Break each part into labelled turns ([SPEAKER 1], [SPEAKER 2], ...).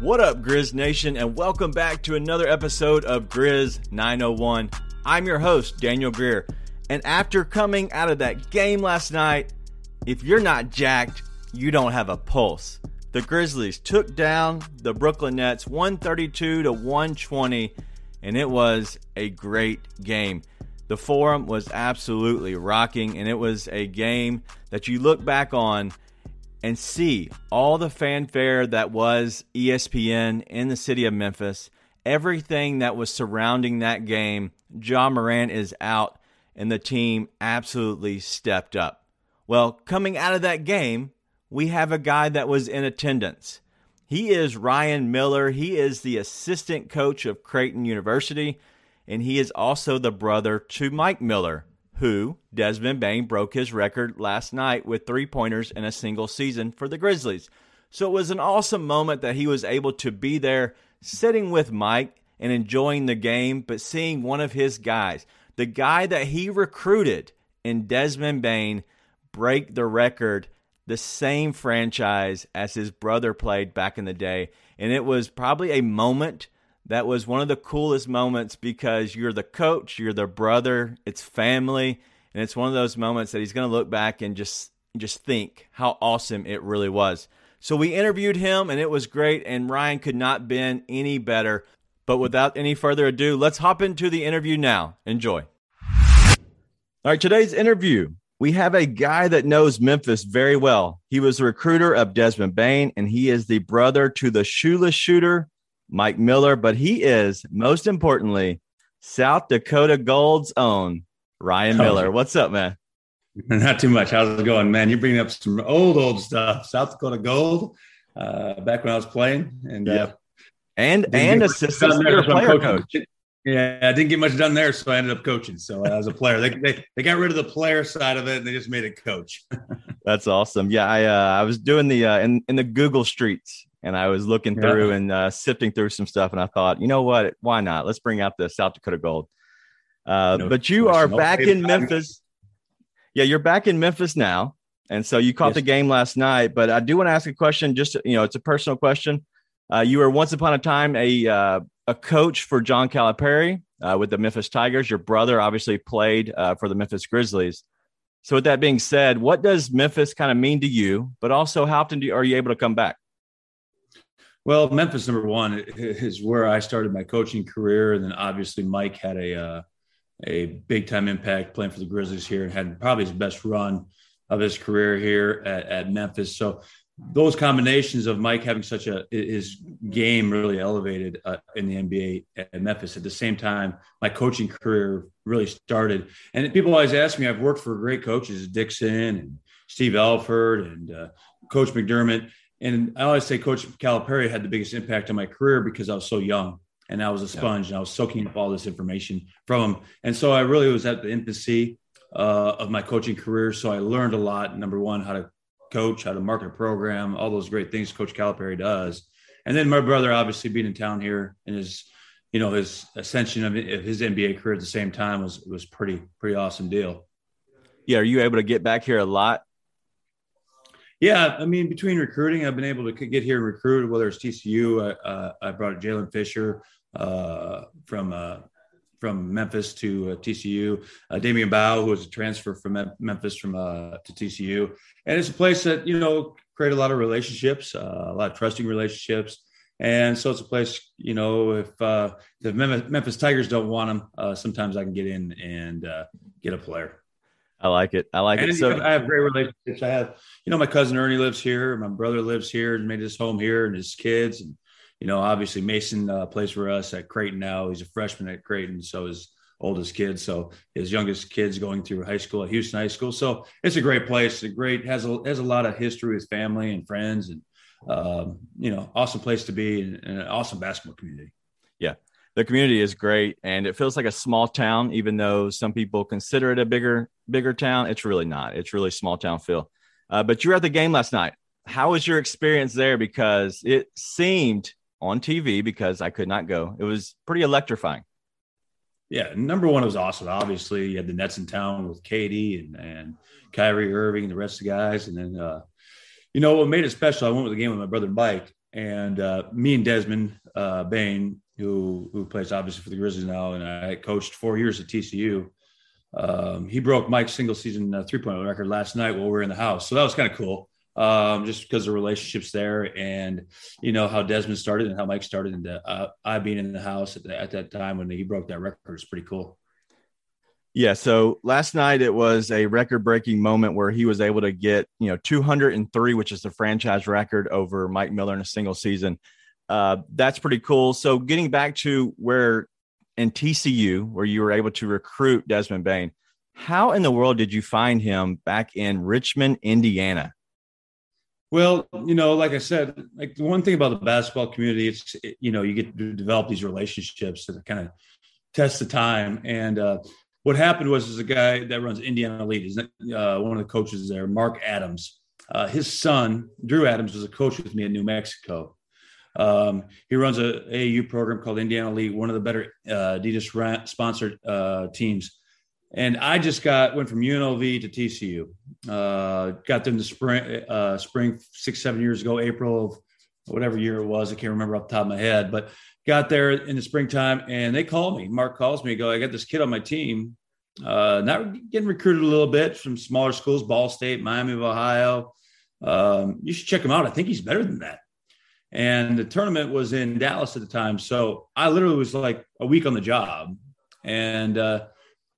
[SPEAKER 1] What up, Grizz Nation, and welcome back to another episode of Grizz 901. I'm your host, Daniel Greer. And after coming out of that game last night, if you're not jacked, you don't have a pulse. The Grizzlies took down the Brooklyn Nets 132 to 120, and it was a great game. The forum was absolutely rocking, and it was a game that you look back on and see all the fanfare that was ESPN in the city of Memphis, everything that was surrounding that game. Ja Morant is out, and the team absolutely stepped up. Well, coming out of that game, we have a guy that was in attendance. He is Ryan Miller. He is the assistant coach of Creighton University, and he is also the brother to Mike Miller, who Desmond Bane broke his record last night with three pointers in a single season for the Grizzlies. So it was an awesome moment that he was able to be there sitting with Mike and enjoying the game, but seeing one of his guys, the guy that he recruited in Desmond Bane, break the record, the same franchise as his brother played back in the day. And it was probably a moment that was one of the coolest moments because you're the coach, you're the brother, it's family, and it's one of those moments that he's going to look back and just just think how awesome it really was. So we interviewed him and it was great and Ryan could not been any better. But without any further ado, let's hop into the interview now. Enjoy. All right, today's interview, we have a guy that knows Memphis very well. He was a recruiter of Desmond Bane and he is the brother to the shoeless shooter Mike Miller, but he is most importantly South Dakota Gold's own Ryan Miller. What's up, man?
[SPEAKER 2] Not too much. How's it going, man? You're bringing up some old, old stuff. South Dakota Gold, uh, back when I was playing, and
[SPEAKER 1] yep. uh, and and assistant
[SPEAKER 2] player coach. Yeah, I didn't get much done there, so I ended up coaching. So as a player, they, they they got rid of the player side of it, and they just made it coach.
[SPEAKER 1] That's awesome. Yeah, I uh, I was doing the uh, in in the Google streets and I was looking yeah. through and uh, sifting through some stuff, and I thought, you know what? Why not? Let's bring out the South Dakota Gold. Uh, no, but you are back in Memphis. Yeah, you're back in Memphis now, and so you caught yes. the game last night. But I do want to ask a question. Just you know, it's a personal question. Uh, you were once upon a time a uh, a coach for John Calipari uh, with the Memphis Tigers. Your brother obviously played uh, for the Memphis Grizzlies. So, with that being said, what does Memphis kind of mean to you? But also, how often do, are you able to come back?
[SPEAKER 2] Well, Memphis number one is where I started my coaching career, and then obviously Mike had a uh, a big time impact playing for the Grizzlies here, and had probably his best run of his career here at, at Memphis. So those combinations of Mike having such a his game really elevated uh, in the NBA at Memphis. At the same time, my coaching career really started. And people always ask me, I've worked for great coaches, Dixon and Steve Alford and uh, Coach McDermott. And I always say Coach Calipari had the biggest impact on my career because I was so young and I was a sponge yeah. and I was soaking up all this information from him. And so I really was at the infancy uh, of my coaching career. So I learned a lot. Number one, how to coach, how to market a program, all those great things Coach Calipari does. And then my brother, obviously being in town here and his, you know, his ascension of his NBA career at the same time was was pretty pretty awesome deal.
[SPEAKER 1] Yeah, are you able to get back here a lot
[SPEAKER 2] yeah, I mean, between recruiting, I've been able to get here and recruit. Whether it's TCU, I, uh, I brought Jaylen Fisher uh, from uh, from Memphis to uh, TCU. Uh, Damian Bow, who was a transfer from Memphis from uh, to TCU, and it's a place that you know create a lot of relationships, a lot of trusting relationships. And so it's a place, you know, if uh, the Memphis Tigers don't want them, sometimes I can get in and get a player.
[SPEAKER 1] I like it. I like
[SPEAKER 2] and
[SPEAKER 1] it. So
[SPEAKER 2] I have great relationships. I have, you know, my cousin Ernie lives here. My brother lives here and made his home here and his kids. And, you know, obviously Mason uh, plays for us at Creighton now. He's a freshman at Creighton. So his oldest kid. So his youngest kid's going through high school at Houston High School. So it's a great place. It's A great, has a, has a lot of history with family and friends and, um, you know, awesome place to be and, and an awesome basketball community.
[SPEAKER 1] Yeah. The community is great and it feels like a small town even though some people consider it a bigger bigger town it's really not. It's really small town feel. Uh, but you were at the game last night. How was your experience there? Because it seemed on tv because i could not go it was pretty electrifying.
[SPEAKER 2] Yeah number one it was awesome. Obviously you had the nets in town with KD and, and kyrie irving and the rest of the guys. And then uh, you know what made it special i went with the game with my brother mike and uh, me and desmond uh, bane who who plays obviously for the Grizzlies now, and I coached four years at TCU. Um, he broke Mike's single season uh, three point record last night while we were in the house, so that was kind of cool. Um, just because the relationships there, and you know how Desmond started and how Mike started, and uh, I being in the house at, the, at that time when he broke that record is pretty cool.
[SPEAKER 1] Yeah. So last night it was a record breaking moment where he was able to get, you know, 203, which is the franchise record over Mike Miller in a single season. Uh, that's pretty cool. So getting back to where in TCU, where you were able to recruit Desmond Bane, how in the world did you find him back in Richmond, Indiana?
[SPEAKER 2] Well, you know, like I said, like the one thing about the basketball community, it's you know, you get to develop these relationships to kind of test the time. And uh, what happened was, is a guy that runs Indiana Elite, uh, one of the coaches there, Mark Adams. Uh, his son, Drew Adams, was a coach with me in New Mexico, um, he runs a AAU program called Indiana Elite, one of the better uh, Adidas sponsored uh, teams. And I just got went from UNLV to TCU. Uh, got them the spring, uh, spring six seven years ago, April of whatever year it was. I can't remember off the top of my head, but got there in the springtime, and they call me. Mark calls me, go, I got this kid on my team, uh, not getting recruited a little bit from smaller schools, Ball State, Miami of Ohio. Um, you should check him out. I think he's better than that and the tournament was in Dallas at the time. So I literally was like a week on the job, and uh,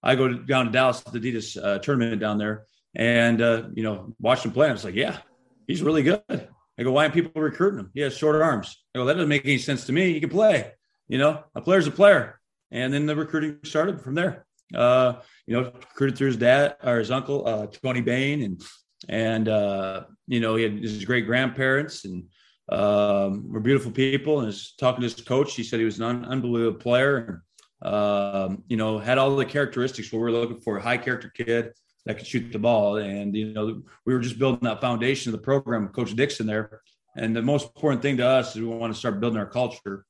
[SPEAKER 2] I go down to Dallas the Adidas uh, tournament down there, and uh, you know, watch him play. I was like, yeah, he's really good. I go, why aren't people recruiting him? He has short arms. I go, that doesn't make any sense to me. He can play. You know, a player's a player. And then the recruiting started from there. Uh, you know, recruited through his dad or his uncle, uh, Tony Bane, and and uh, you know, he had his great grandparents and um, we're beautiful people. And talking to his coach, he said he was an unbelievable player. Um, you know, had all the characteristics we are looking for a high character kid that could shoot the ball. And, you know, we were just building that foundation of the program Coach Dixon there. And the most important thing to us is we want to start building our culture.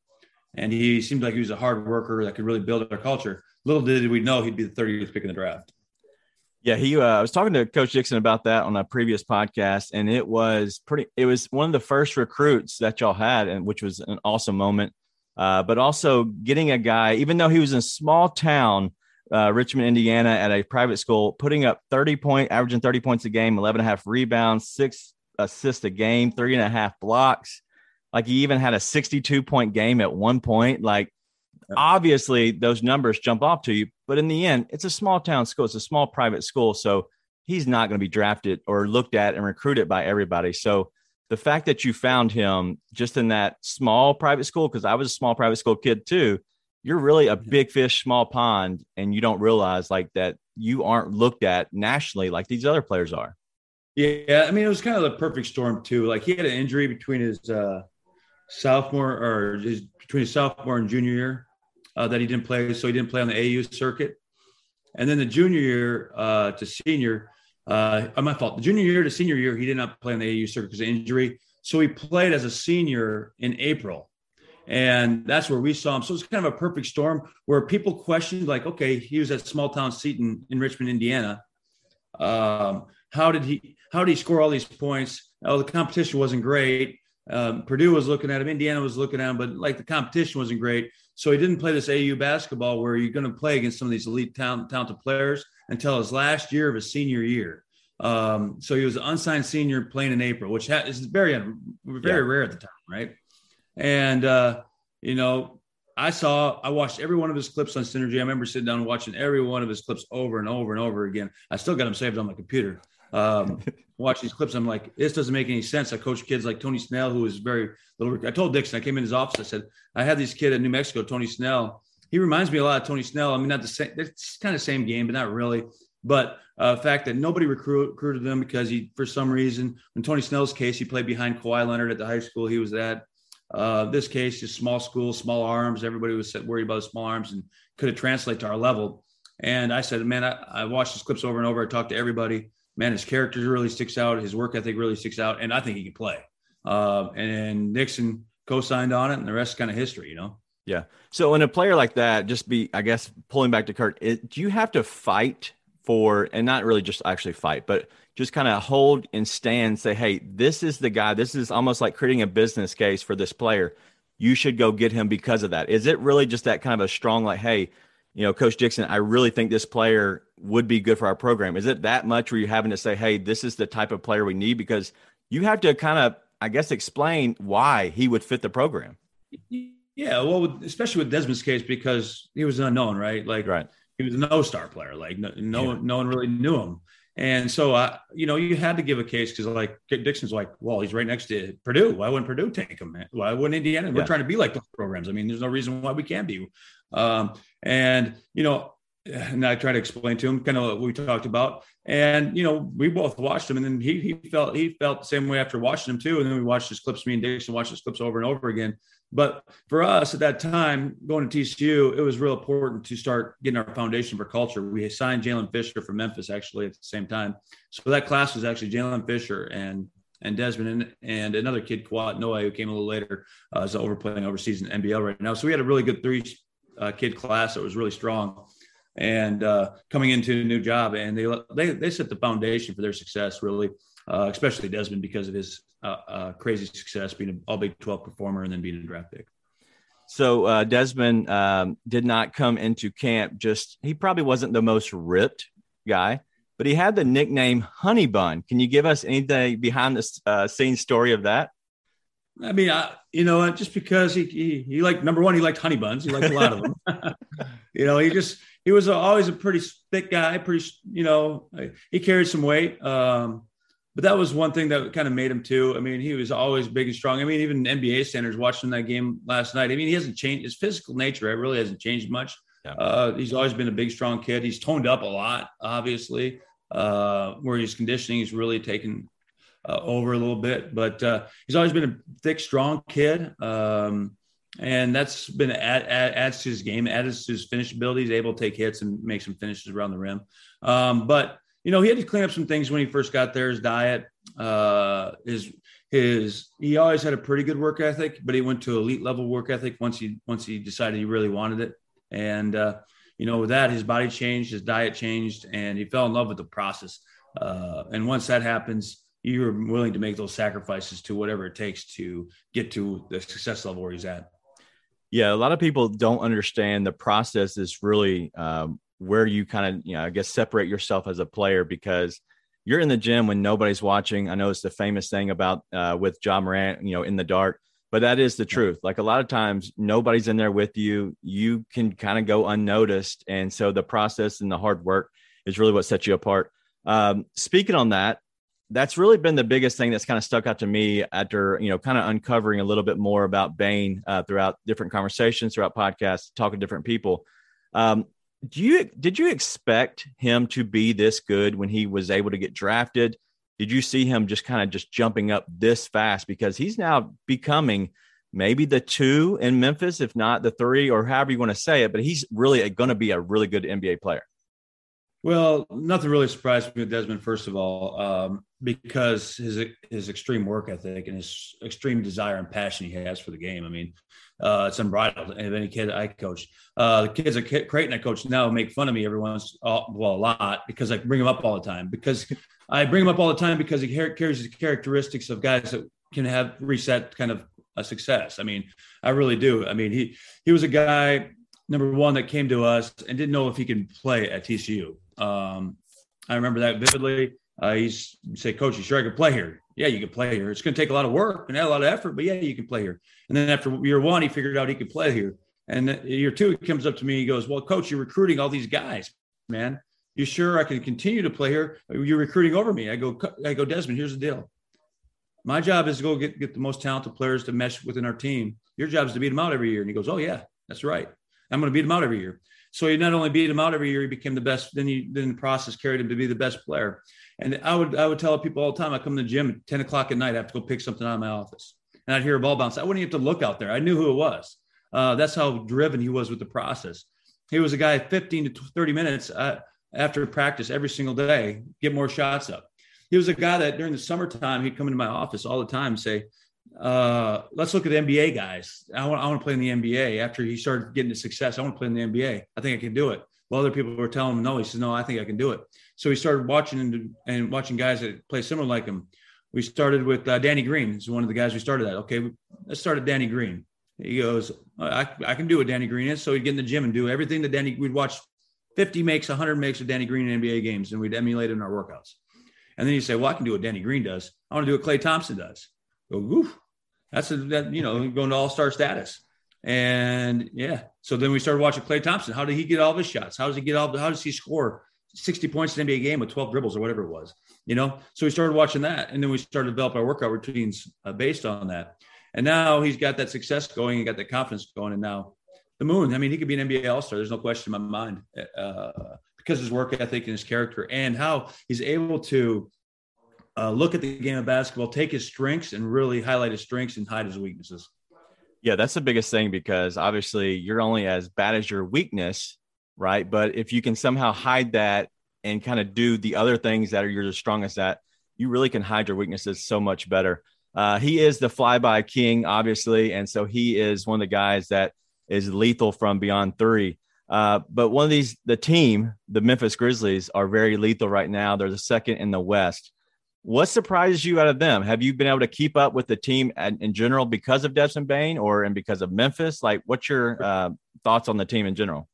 [SPEAKER 2] And he seemed like he was a hard worker that could really build our culture. Little did we know he'd be the 30th pick in the draft.
[SPEAKER 1] Yeah, he. Uh, I was talking to Coach Dixon about that on a previous podcast, and it was pretty. It was one of the first recruits that y'all had, and which was an awesome moment. Uh, but also getting a guy, even though he was in a small town, uh, Richmond, Indiana, at a private school, putting up 30 point, averaging 30 points a game, 11 and a half rebounds, six assists a game, three and a half blocks. Like he even had a 62 point game at one point. Like obviously those numbers jump off to you, but in the end, it's a small town school, it's a small private school. So he's not going to be drafted or looked at and recruited by everybody. So the fact that you found him just in that small private school, because I was a small private school kid too, you're really a big fish, small pond, and you don't realize like that you aren't looked at nationally like these other players are.
[SPEAKER 2] Yeah, I mean it was kind of the perfect storm too. Like he had an injury between his uh, sophomore or his between his sophomore and junior year uh, that he didn't play, so he didn't play on the AU circuit. And then the junior year uh, to senior, uh, my fault. The junior year to senior year, he did not play on the AU circuit because of injury. So he played as a senior in April. And that's where we saw him. So it's kind of a perfect storm where people questioned, like, okay, he was at small town Seton in Richmond, Indiana. Um, how did he how did he score all these points? Oh, the competition wasn't great. Um, Purdue was looking at him, Indiana was looking at him, but like the competition wasn't great. So he didn't play this AU basketball where you're going to play against some of these elite talent, talented players until his last year of his senior year. Um, so he was an unsigned senior playing in April, which ha- is very very yeah. rare at the time, right? And uh, you know, I saw, I watched every one of his clips on Synergy. I remember sitting down and watching every one of his clips over and over and over again. I still got them saved on my computer. Um, watch these clips. I'm like, this doesn't make any sense. I coach kids like Tony Snell, who is very little. I told Dixon, I came in his office. I said, I had this kid in New Mexico, Tony Snell. He reminds me a lot of Tony Snell. I mean, not the same. It's kind of same game, but not really. But uh, fact that nobody recruit, recruited him because he, for some reason, in Tony Snell's case, he played behind Kawhi Leonard at the high school he was at. Uh, this case, just small school, small arms. Everybody was worried about small arms and could it translate to our level. And I said, man, I, I watched his clips over and over. I talked to everybody. Man, his character really sticks out. His work ethic really sticks out, and I think he can play. Uh, and Dixon co-signed on it, and the rest kind of history, you know.
[SPEAKER 1] Yeah. So in a player like that, just be, I guess, pulling back to Kurt, it, do you have to fight for, and not really just actually fight, but just kind of hold and stand, say, hey, this is the guy. This is almost like creating a business case for this player. You should go get him because of that. Is it really just that kind of a strong, like, hey, you know, Coach Dixon, I really think this player would be good for our program. Is it that much where you're having to say, hey, this is the type of player we need? Because you have to kind of, I guess, explain why he would fit the program.
[SPEAKER 2] Yeah, well, especially with Desmond's case, because he was unknown, right? Like,
[SPEAKER 1] right.
[SPEAKER 2] he was no star player. Like, no, no, yeah. no one really knew him. And so, uh, you know, you had to give a case because, like, Dixon's like, well, he's right next to Purdue. Why wouldn't Purdue take him? Why wouldn't Indiana? We're trying to be like those programs. I mean, there's no reason why we can't be. Um, and, you know, and I tried to explain to him kind of what we talked about. And, you know, we both watched him and then he, he felt, he felt the same way after watching him too. And then we watched his clips, me and Dixon watched his clips over and over again. But for us at that time, going to TCU, it was real important to start getting our foundation for culture. We signed Jaylen Fisher from Memphis actually at the same time. So that class was actually Jaylen Fisher and and Desmond and, and another kid, Kouat Noi, who came a little later, uh, is overplaying overseas in NBL right now. So we had a really good three uh, kid class that was really strong and uh, coming into a new job. And they, they, they set the foundation for their success, really, uh, especially Desmond because of his uh, uh, crazy success being an all Big 12 performer and then being a draft pick.
[SPEAKER 1] So uh, Desmond um, did not come into camp just, he probably wasn't the most ripped guy, but he had the nickname Honey Bun. Can you give us anything behind the scene story of that?
[SPEAKER 2] I mean, I, you know, just because he, he, he liked number one, he liked honey buns. He liked a lot of them. you know, he just he was always a pretty thick guy. Pretty, you know, he carried some weight. Um, but that was one thing that kind of made him too. I mean, he was always big and strong. I mean, even NBA standards, watching that game last night. I mean, he hasn't changed his physical nature. It really hasn't changed much. Yeah. Uh, he's always been a big, strong kid. He's toned up a lot, obviously. Uh, where his conditioning is really taken uh, over a little bit, but uh, he's always been a thick, strong kid. Um, and that's been add, add, adds to his game, adds to his finish ability. He's able to take hits and make some finishes around the rim. Um, but you know, he had to clean up some things when he first got there. His diet, uh, his his he always had a pretty good work ethic, but he went to elite level work ethic once he once he decided he really wanted it. And uh, you know, with that, his body changed, his diet changed, and he fell in love with the process. Uh, and once that happens, you're willing to make those sacrifices to whatever it takes to get to the success level where he's at.
[SPEAKER 1] Yeah, a lot of people don't understand the process is really um, where you kind of, you know, I guess separate yourself as a player because you're in the gym when nobody's watching. I know it's the famous thing about uh, with Ja Morant, you know, in the dark, but that is the truth. Like a lot of times, nobody's in there with you. You can kind of go unnoticed, and so the process and the hard work is really what sets you apart. Um, speaking on that, that's really been the biggest thing that's kind of stuck out to me after you know kind of uncovering a little bit more about Bane uh, throughout different conversations, throughout podcasts, talking to different people. Um, do you did you expect him to be this good when he was able to get drafted? Did you see him just kind of just jumping up this fast because he's now becoming maybe the two in Memphis, if not the three, or however you want to say it? But he's really going to be a really good NBA player.
[SPEAKER 2] Well, nothing really surprised me with Desmond. First of all, um, because his his extreme work ethic and his extreme desire and passion he has for the game. I mean, uh, it's unbridled. And any kid I coach, uh, the kids at Creighton I coach now make fun of me every once, uh, well, a lot because I bring him up all the time. Because I bring him up all the time because he carries the characteristics of guys that can have reset kind of a success. I mean, I really do. I mean, he he was a guy number one that came to us and didn't know if he could play at TCU. Um, I remember that vividly. Uh, he's say, Coach, you sure I could play here? Yeah, you can play here. It's going to take a lot of work and a lot of effort, but yeah, you can play here. And then after year one, he figured out he could play here. And year two, he comes up to me. He goes, "Well, Coach, you're recruiting all these guys, man. You sure I can continue to play here? You're recruiting over me." I go, "I go, Desmond. Here's the deal. My job is to go get get the most talented players to mesh within our team. Your job is to beat them out every year." And he goes, "Oh yeah, that's right. I'm going to beat him out every year." So he not only beat him out every year, he became the best. Then he then the process carried him to be the best player. And I would I would tell people all the time. I come to the gym at ten o'clock at night. I have to go pick something out of my office. and I'd hear a ball bounce. I wouldn't even have to look out there. I knew who it was. Uh, that's how driven he was with the process. He was a guy 15 to 30 minutes uh, after practice every single day, get more shots up. He was a guy that during the summertime, he'd come into my office all the time and say, uh, let's look at the NBA guys. I want, I want to play in the NBA. After he started getting to success, I want to play in the NBA. I think I can do it. Well, other people were telling him no. He says, no, I think I can do it. So he started watching and, and watching guys that play similar like him. We started with uh, Danny Green. He's one of the guys we started at. Okay, let's start at Danny Green. He goes, I, I can do what Danny Green is. So he'd get in the gym and do everything that Danny, we'd watch 50 makes, 100 makes of Danny Green in NBA games, and we'd emulate it in our workouts. And then you say, well, I can do what Danny Green does. I want to do what Klay Thompson does. Go, woof. That's a, that, you know, going to all-star status. And yeah, so then we started watching Klay Thompson. How did he get all of his shots? How does he get all, how does he score 60 points in an NBA game with 12 dribbles or whatever it was, you know? So we started watching that. And then we started to develop our workout routines uh, based on that. And now he's got that success going and got that confidence going. And now the moon, I mean, he could be an NBA all star. There's no question in my mind uh, because his work ethic and his character and how he's able to uh, look at the game of basketball, take his strengths and really highlight his strengths and hide his weaknesses.
[SPEAKER 1] Yeah, that's the biggest thing because obviously you're only as bad as your weakness, right? But if you can somehow hide that and kind of do the other things that are you're the strongest at, you really can hide your weaknesses so much better. Uh, he is the flyby king, obviously, and so he is one of the guys that is lethal from beyond three. Uh, but one of these, the team, the Memphis Grizzlies, are very lethal right now. They're the second in the West. What surprises you out of them? Have you been able to keep up with the team in general because of Desmond Bane or and because of Memphis? Like, what's your uh, thoughts on the team in general?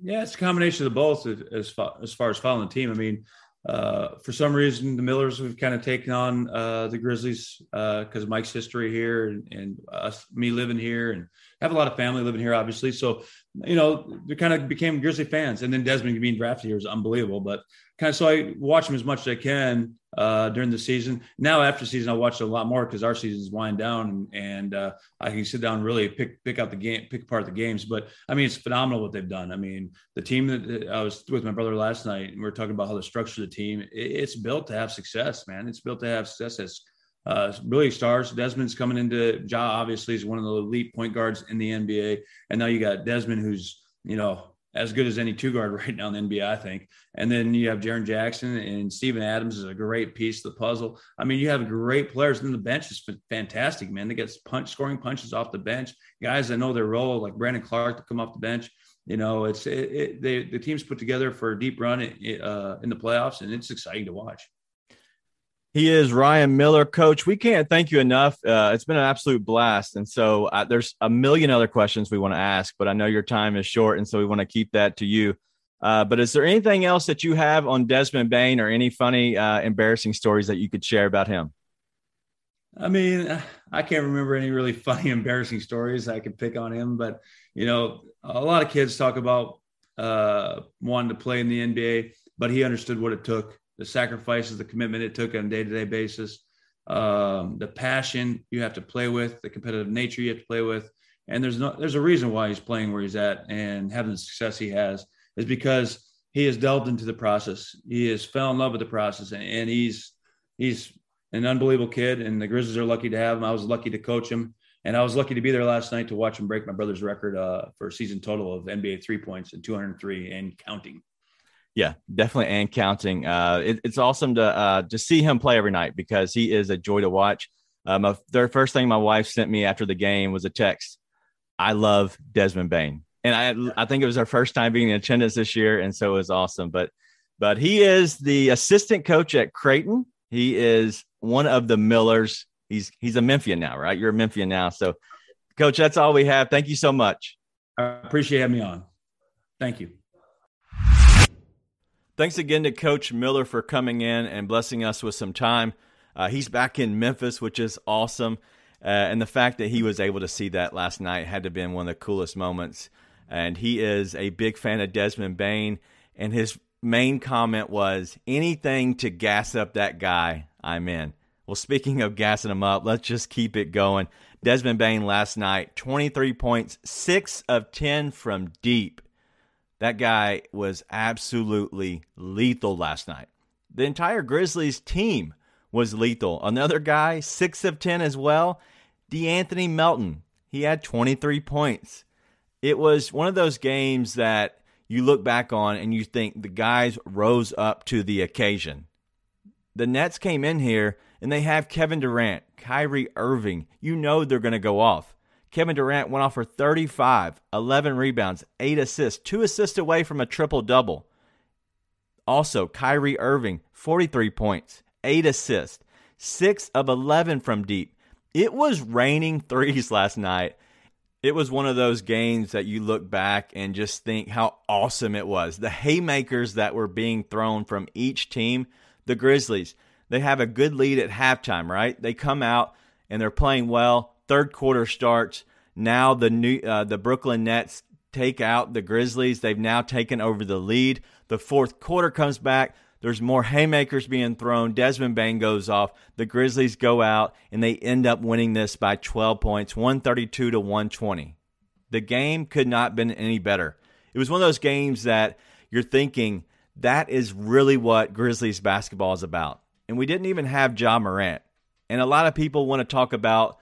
[SPEAKER 2] Yeah, it's a combination of both as far as, far as following the team. I mean, uh, for some reason, the Millers have kind of taken on uh, the Grizzlies because uh, Mike's history here and, and us, me living here, and have a lot of family living here, obviously. So, you know, they kind of became Grizzly fans. And then Desmond being drafted here is unbelievable. But kind of so I watch him as much as I can uh, during the season. Now after season, I watch it a lot more because our season is wind down and, and uh, I can sit down and really pick pick out the game, pick apart the games. But I mean, it's phenomenal what they've done. I mean, the team that I was with my brother last night, and we are talking about how the structure of the team. It's built to have success, man. It's built to have success as uh, really stars. Desmond's coming into Ja. Obviously, is one of the elite point guards in the NBA, and now you got Desmond, who's you know as good as any two guard right now in the NBA, I think. And then you have Jaren Jackson and Steven Adams is a great piece of the puzzle. I mean, you have great players. And the bench is fantastic, man. They get punch scoring punches off the bench. Guys that know their role, like Brandon Clarke to come off the bench. You know, it's it, it, they, the team's put together for a deep run uh, in the playoffs, and it's exciting to watch.
[SPEAKER 1] He is Ryan Miller, coach. We can't thank you enough. Uh, it's been an absolute blast. And so uh, there's a million other questions we want to ask, but I know your time is short. And so we want to keep that to you. Uh, but is there anything else that you have on Desmond Bane or any funny, uh, embarrassing stories that you could share about him?
[SPEAKER 2] I mean, I can't remember any really funny, embarrassing stories I could pick on him, but you know, a lot of kids talk about uh, wanting to play in the NBA, but he understood what it took the sacrifices, the commitment it took on a day to day basis, um, the passion you have to play with, the competitive nature you have to play with. And there's no, there's a reason why he's playing where he's at and having the success he has is because he has delved into the process. He has fell in love with the process and, and he's, he's an unbelievable kid and the Grizzlies are lucky to have him. I was lucky to coach him and I was lucky to be there last night to watch him break my brother's record uh, for a season total of NBA three points and 203 and counting.
[SPEAKER 1] Yeah, definitely, and counting. Uh, it, it's awesome to uh, to see him play every night because he is a joy to watch. Um, the first thing my wife sent me after the game was a text. I love Desmond Bane, and I I think it was our first time being in attendance this year, and so it was awesome. But but he is the assistant coach at Creighton. He is one of the Millers. He's he's a Memphian now, right? You're a Memphian now, so coach, that's all we have. Thank you so much.
[SPEAKER 2] I appreciate having me on. Thank you.
[SPEAKER 1] Thanks again to Coach Miller for coming in and blessing us with some time. Uh, he's back in Memphis, which is awesome. Uh, and the fact that he was able to see that last night had to have been one of the coolest moments. And he is a big fan of Desmond Bane. And his main comment was anything to gas up that guy, I'm in. Well, speaking of gassing him up, let's just keep it going. Desmond Bane last night, 23 points, 6 of 10 from deep. That guy was absolutely lethal last night. The entire Grizzlies team was lethal. Another guy, six of 10 as well. De'Anthony Melton, he had 23 points. It was one of those games that you look back on and you think the guys rose up to the occasion. The Nets came in here and they have Kevin Durant, Kyrie Irving. You know they're going to go off. Kevin Durant went off for 35, 11 rebounds, 8 assists, 2 assists away from a triple double. Also, Kyrie Irving, 43 points, 8 assists, 6 of 11 from deep. It was raining threes last night. It was one of those games that you look back and just think how awesome it was. The haymakers that were being thrown from each team, the Grizzlies, they have a good lead at halftime, right? They come out and they're playing well. Third quarter starts. Now the new uh, the Brooklyn Nets take out the Grizzlies. They've now taken over the lead. The fourth quarter comes back. There's more haymakers being thrown. Desmond Bane goes off. The Grizzlies go out and they end up winning this by 12 points, 132 to 120. The game could not have been any better. It was one of those games that you're thinking that is really what Grizzlies basketball is about. And we didn't even have Ja Morant. And a lot of people want to talk about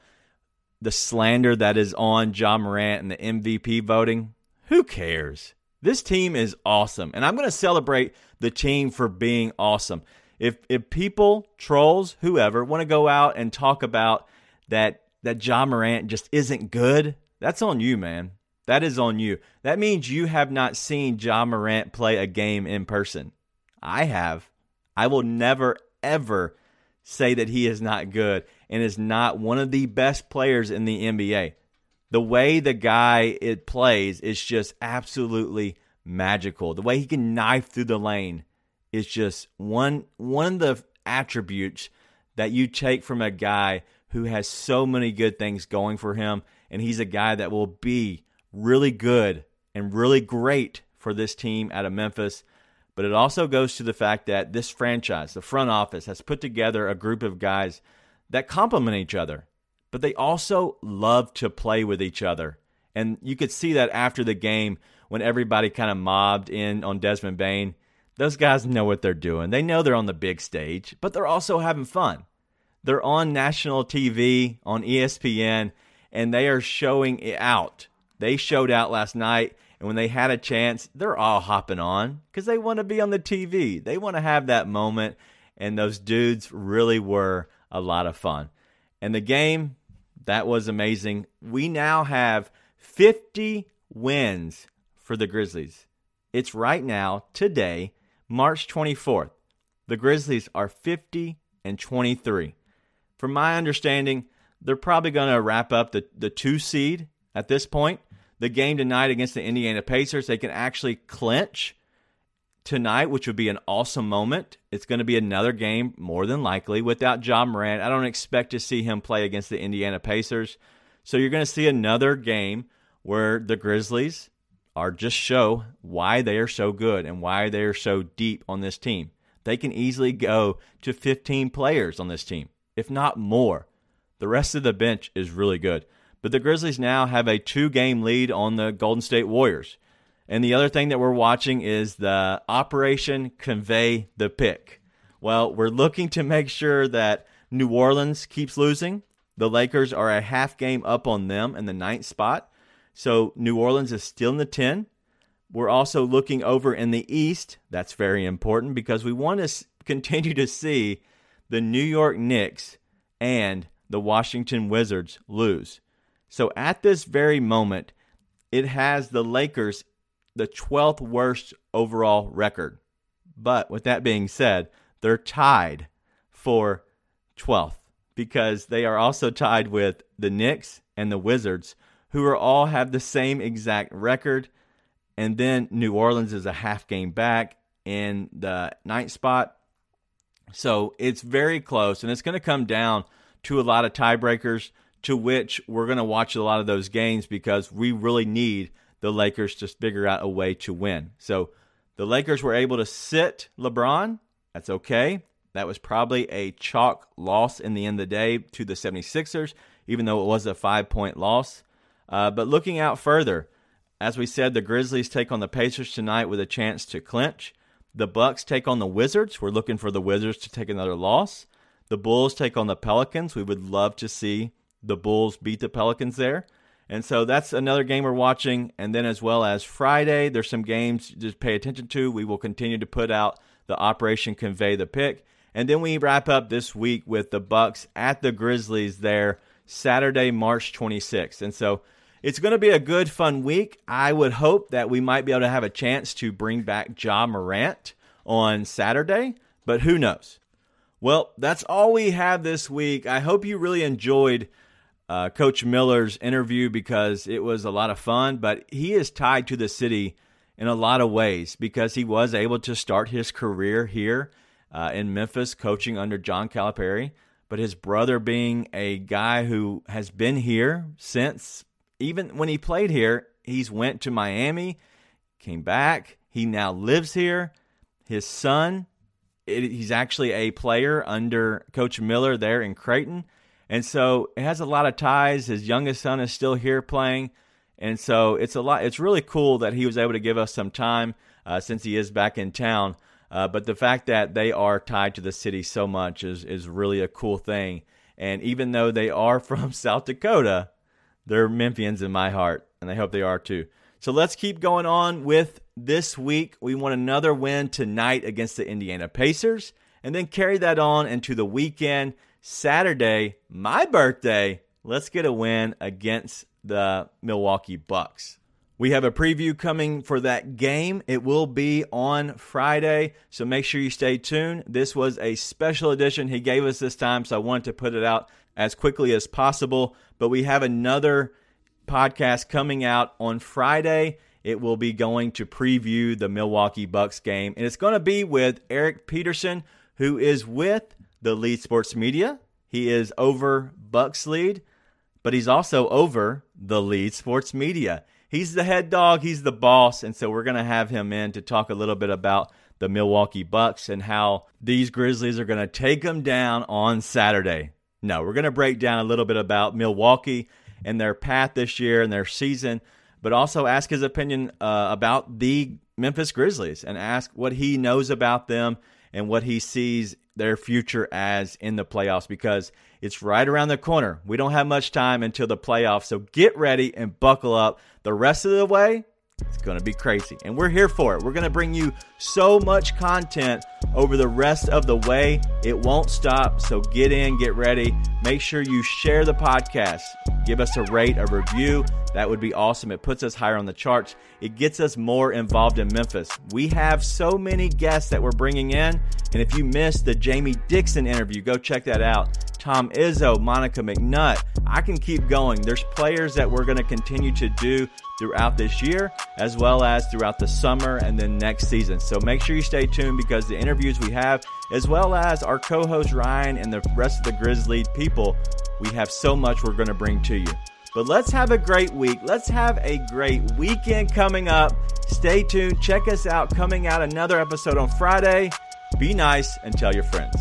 [SPEAKER 1] the slander that is on Ja Morant and the MVP voting. Who cares? This team is awesome, and I'm going to celebrate the team for being awesome. If if people, trolls, whoever, want to go out and talk about that that Ja Morant just isn't good, that's on you, man. That is on you. That means you have not seen Ja Morant play a game in person. I have. I will never ever say that he is not good and is not one of the best players in the NBA the way the guy it plays is just absolutely magical. The way he can knife through the lane is just one one of the attributes that you take from a guy who has so many good things going for him and he's a guy that will be really good and really great for this team out of Memphis. But it also goes to the fact that this franchise, the front office, has put together a group of guys that complement each other but they also love to play with each other. And you could see that after the game when everybody kind of mobbed in on Desmond Bane. Those guys know what they're doing. They know they're on the big stage, but they're also having fun. They're on national TV, on ESPN, and they are showing it out. They showed out last night, and when they had a chance, they're all hopping on because they want to be on the TV. They want to have that moment, and those dudes really were a lot of fun. And the game, that was amazing. We now have 50 wins for the Grizzlies. It's right now, today, March 24th. The Grizzlies are 50 and 23. From my understanding, they're probably going to wrap up the, the two seed at this point. The game tonight against the Indiana Pacers, they can actually clinch tonight, which would be an awesome moment. It's going to be another game, more than likely, without Ja Morant. I don't expect to see him play against the Indiana Pacers. So you're going to see another game where the Grizzlies are just show why they are so good and why they are so deep on this team. They can easily go to 15 players on this team, if not more. The rest of the bench is really good. But the Grizzlies now have a two game lead on the Golden State Warriors. And the other thing that we're watching is the Operation Convey the Pick. Well, we're looking to make sure that New Orleans keeps losing. The Lakers are a half game up on them in the ninth spot. So New Orleans is still in the 10. We're also looking over in the East. That's very important because we want to continue to see the New York Knicks and the Washington Wizards lose. So at this very moment, it has the Lakers the 12th worst overall record. But with that being said, they're tied for 12th because they are also tied with the Knicks and the Wizards, who are all have the same exact record. And then New Orleans is a half game back in the ninth spot. So it's very close, and it's going to come down to a lot of tiebreakers, to which we're going to watch a lot of those games because we really need the Lakers to figure out a way to win. So the Lakers were able to sit LeBron. That's okay. That was probably a chalk loss in the end of the day to the 76ers, even though it was a five point loss. Uh, but looking out further, as we said, the Grizzlies take on the Pacers tonight with a chance to clinch. The Bucks take on the Wizards. We're looking for the Wizards to take another loss. The Bulls take on the Pelicans. We would love to see the Bulls beat the Pelicans there. And so that's another game we're watching. And then, as well as Friday, there's some games just pay attention to. We will continue to put out the Operation Convey the Pick. And then we wrap up this week with the Bucks at the Grizzlies there Saturday, March 26th. And so it's going to be a good, fun week. I would hope that we might be able to have a chance to bring back Ja Morant on Saturday, but who knows? Well, that's all we have this week. I hope you really enjoyed uh, Coach Miller's interview because it was a lot of fun, but he is tied to the city in a lot of ways because he was able to start his career here uh, in Memphis coaching under John Calipari. But his brother being a guy who has been here since even when he played here, he's went to Miami, came back. He now lives here. His son, it, he's actually a player under Coach Miller there in Creighton. And so it has a lot of ties. His youngest son is still here playing. And so it's a lot. It's really cool that he was able to give us some time uh, since he is back in town. Uh, but the fact that they are tied to the city so much is is really a cool thing. And even though they are from South Dakota, they're Memphians in my heart, and I hope they are too. So let's keep going on with this week. We want another win tonight against the Indiana Pacers, and then carry that on into the weekend. Saturday, my birthday, let's get a win against the Milwaukee Bucks. We have a preview coming for that game. It will be on Friday, so make sure you stay tuned. This was a special edition he gave us this time, so I wanted to put it out as quickly as possible. But we have another podcast coming out on Friday. It will be going to preview the Milwaukee Bucks game, and it's going to be with Eric Peterson, who is with the Lead Sports Media. He is over Bucks Lead, but he's also over the Lead Sports Media. He's the head dog, he's the boss, and so we're going to have him in to talk a little bit about the Milwaukee Bucks and how these Grizzlies are going to take them down on Saturday. No, we're going to break down a little bit about Milwaukee and their path this year and their season, but also ask his opinion uh, about the Memphis Grizzlies and ask what he knows about them and what he sees their future as in the playoffs because it's right around the corner. We don't have much time until the playoffs, so get ready and buckle up. The rest of the way, it's going to be crazy. And we're here for it. We're going to bring you so much content over the rest of the way. It won't stop. So get in, get ready. Make sure you share the podcast. Give us a rate, a review. That would be awesome. It puts us higher on the charts. It gets us more involved in Memphis. We have so many guests that we're bringing in. And if you missed the Jamie Dixon interview, go check that out. Tom Izzo, Monica McNutt. I can keep going. There's players that we're going to continue to do throughout this year, as well as throughout the summer and then next season. So make sure you stay tuned because the interviews we have, as well as our co host Ryan and the rest of the Grizzly people, we have so much we're going to bring to you. But let's have a great week. Let's have a great weekend coming up. Stay tuned. Check us out. Coming out another episode on Friday. Be nice and tell your friends.